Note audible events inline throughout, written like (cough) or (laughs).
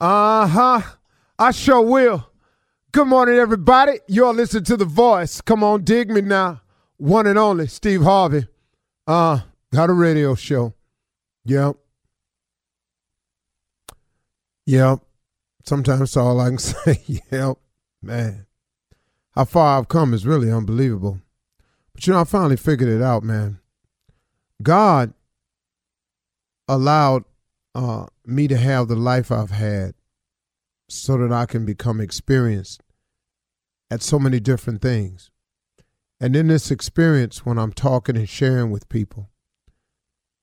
Uh huh. I sure will. Good morning, everybody. You're listening to The Voice. Come on, dig me now. One and only Steve Harvey. Uh, got a radio show. Yep. Yep. Sometimes that's all I can (laughs) say. yep. Man. How far I've come is really unbelievable. But you know, I finally figured it out, man. God allowed uh, me to have the life I've had so that I can become experienced at so many different things. And in this experience, when I'm talking and sharing with people,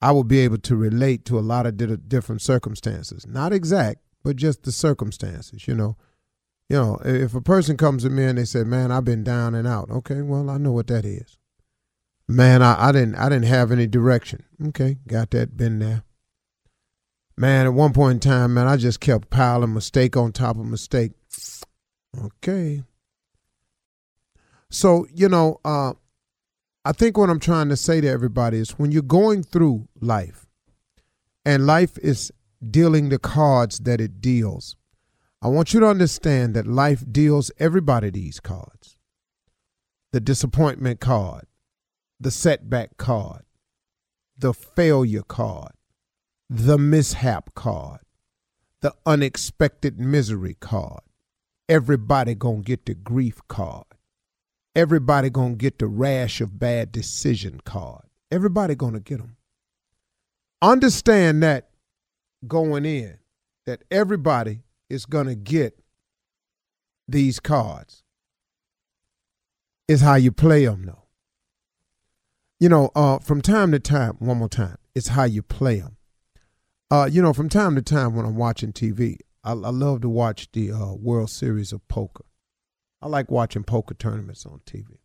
I will be able to relate to a lot of different circumstances. Not exact, but just the circumstances, you know. You know, if a person comes to me and they say, "Man, I've been down and out." Okay, well, I know what that is. Man, I, I didn't I didn't have any direction. Okay, got that, been there man, at one point in time, man, I just kept piling mistake on top of mistake. Okay. So, you know, uh, I think what I'm trying to say to everybody is when you're going through life and life is dealing the cards that it deals, I want you to understand that life deals everybody these cards the disappointment card, the setback card, the failure card, the mishap card, the unexpected misery card. Everybody gonna get the grief card. Everybody gonna get the rash of bad decision card. Everybody gonna get them. Understand that going in, that everybody is gonna get these cards. Is how you play them, though. You know, uh, from time to time, one more time, it's how you play them. Uh, you know, from time to time when I'm watching TV, I, I love to watch the uh, World Series of Poker. I like watching poker tournaments on TV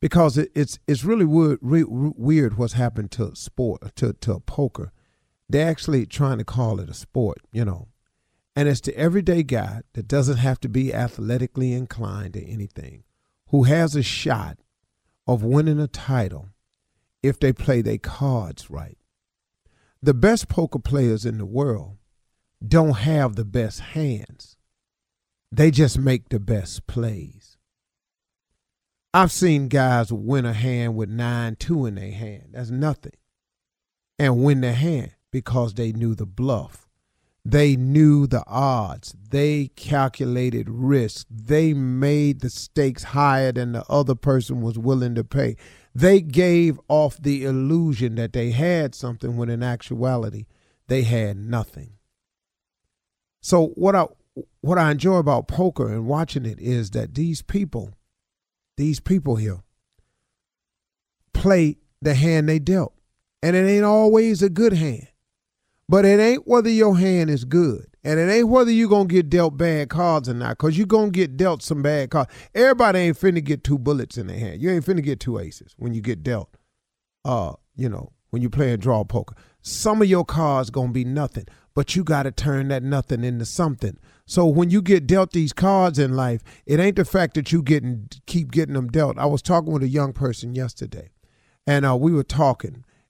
because it, it's it's really weird, re, weird what's happened to sport to to poker. They're actually trying to call it a sport, you know, and it's the everyday guy that doesn't have to be athletically inclined or anything, who has a shot of winning a title if they play their cards right the best poker players in the world don't have the best hands. They just make the best plays. I've seen guys win a hand with 9 2 in their hand. That's nothing. And win the hand because they knew the bluff. They knew the odds. They calculated risk. They made the stakes higher than the other person was willing to pay. They gave off the illusion that they had something when in actuality they had nothing. So what I what I enjoy about poker and watching it is that these people, these people here, play the hand they dealt. And it ain't always a good hand. But it ain't whether your hand is good. And it ain't whether you going to get dealt bad cards or not, because you going to get dealt some bad cards. Everybody ain't finna get two bullets in their hand. You ain't finna get two aces when you get dealt, uh, you know, when you play a draw poker. Some of your cards going to be nothing, but you got to turn that nothing into something. So when you get dealt these cards in life, it ain't the fact that you getting keep getting them dealt. I was talking with a young person yesterday, and uh, we were talking,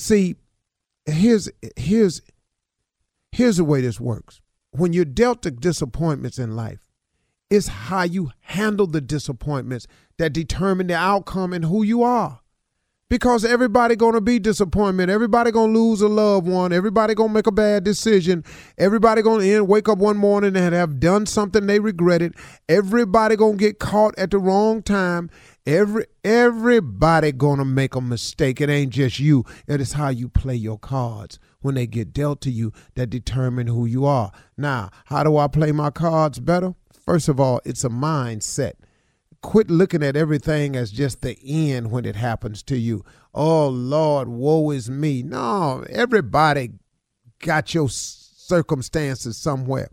See, here's here's here's the way this works. When you're dealt the disappointments in life, it's how you handle the disappointments that determine the outcome and who you are. Because everybody gonna be disappointment. Everybody gonna lose a loved one. Everybody gonna make a bad decision. Everybody gonna end, wake up one morning and have done something they regretted. Everybody gonna get caught at the wrong time. Every everybody gonna make a mistake. It ain't just you. It is how you play your cards when they get dealt to you that determine who you are. Now, how do I play my cards better? First of all, it's a mindset. Quit looking at everything as just the end when it happens to you. Oh Lord, woe is me. No, everybody got your circumstances somewhere.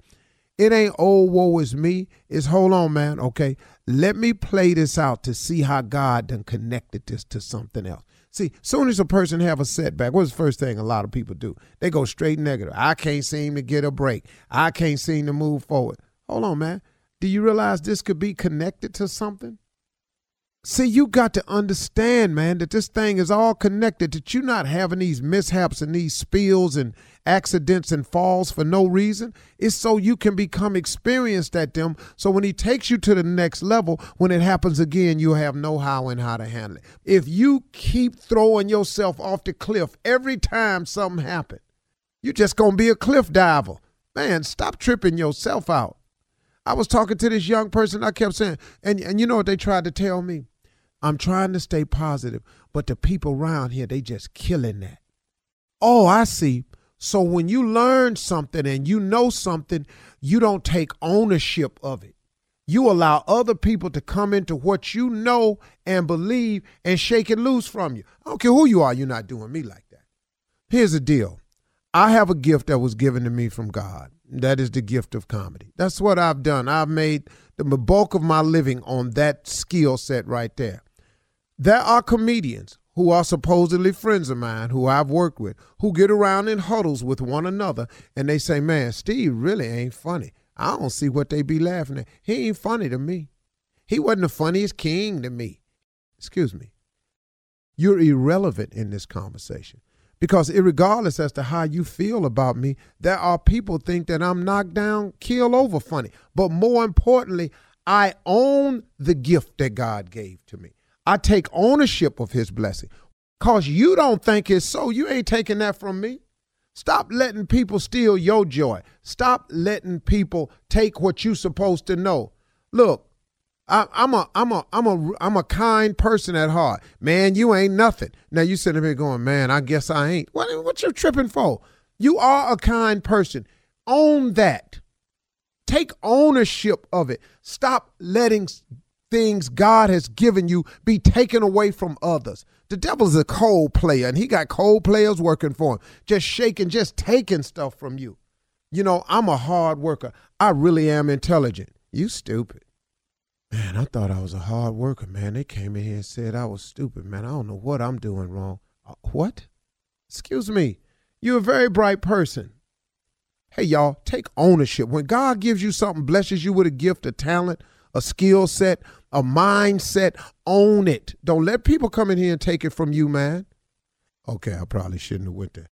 It ain't oh woe is me. It's hold on, man. Okay, let me play this out to see how God done connected this to something else. See, soon as a person have a setback, what's the first thing a lot of people do? They go straight negative. I can't seem to get a break. I can't seem to move forward. Hold on, man. Do you realize this could be connected to something? See, you got to understand, man, that this thing is all connected, that you're not having these mishaps and these spills and accidents and falls for no reason. It's so you can become experienced at them. So when he takes you to the next level, when it happens again, you have know how and how to handle it. If you keep throwing yourself off the cliff every time something happens, you're just going to be a cliff diver. Man, stop tripping yourself out. I was talking to this young person. I kept saying, and, and you know what they tried to tell me? I'm trying to stay positive, but the people around here, they just killing that. Oh, I see. So when you learn something and you know something, you don't take ownership of it. You allow other people to come into what you know and believe and shake it loose from you. I don't care who you are, you're not doing me like that. Here's the deal I have a gift that was given to me from God. That is the gift of comedy. That's what I've done. I've made the bulk of my living on that skill set right there. There are comedians who are supposedly friends of mine who I've worked with who get around in huddles with one another and they say, Man, Steve really ain't funny. I don't see what they be laughing at. He ain't funny to me. He wasn't the funniest king to me. Excuse me. You're irrelevant in this conversation. Because regardless as to how you feel about me, there are people think that I'm knocked down, kill over funny. But more importantly, I own the gift that God gave to me. I take ownership of his blessing. Cause you don't think it's so. You ain't taking that from me. Stop letting people steal your joy. Stop letting people take what you supposed to know. Look, I, am a I'm a I'm a I'm a kind person at heart. Man, you ain't nothing. Now you sitting here going, man, I guess I ain't. What what you tripping for? You are a kind person. Own that. Take ownership of it. Stop letting things God has given you be taken away from others. The devil's a cold player, and he got cold players working for him, just shaking, just taking stuff from you. You know, I'm a hard worker. I really am intelligent. You stupid. Man, I thought I was a hard worker, man. They came in here and said I was stupid, man. I don't know what I'm doing wrong. Uh, what? Excuse me. You're a very bright person. Hey, y'all, take ownership. When God gives you something, blesses you with a gift, a talent, a skill set, a mindset. Own it. Don't let people come in here and take it from you, man. Okay, I probably shouldn't have went there.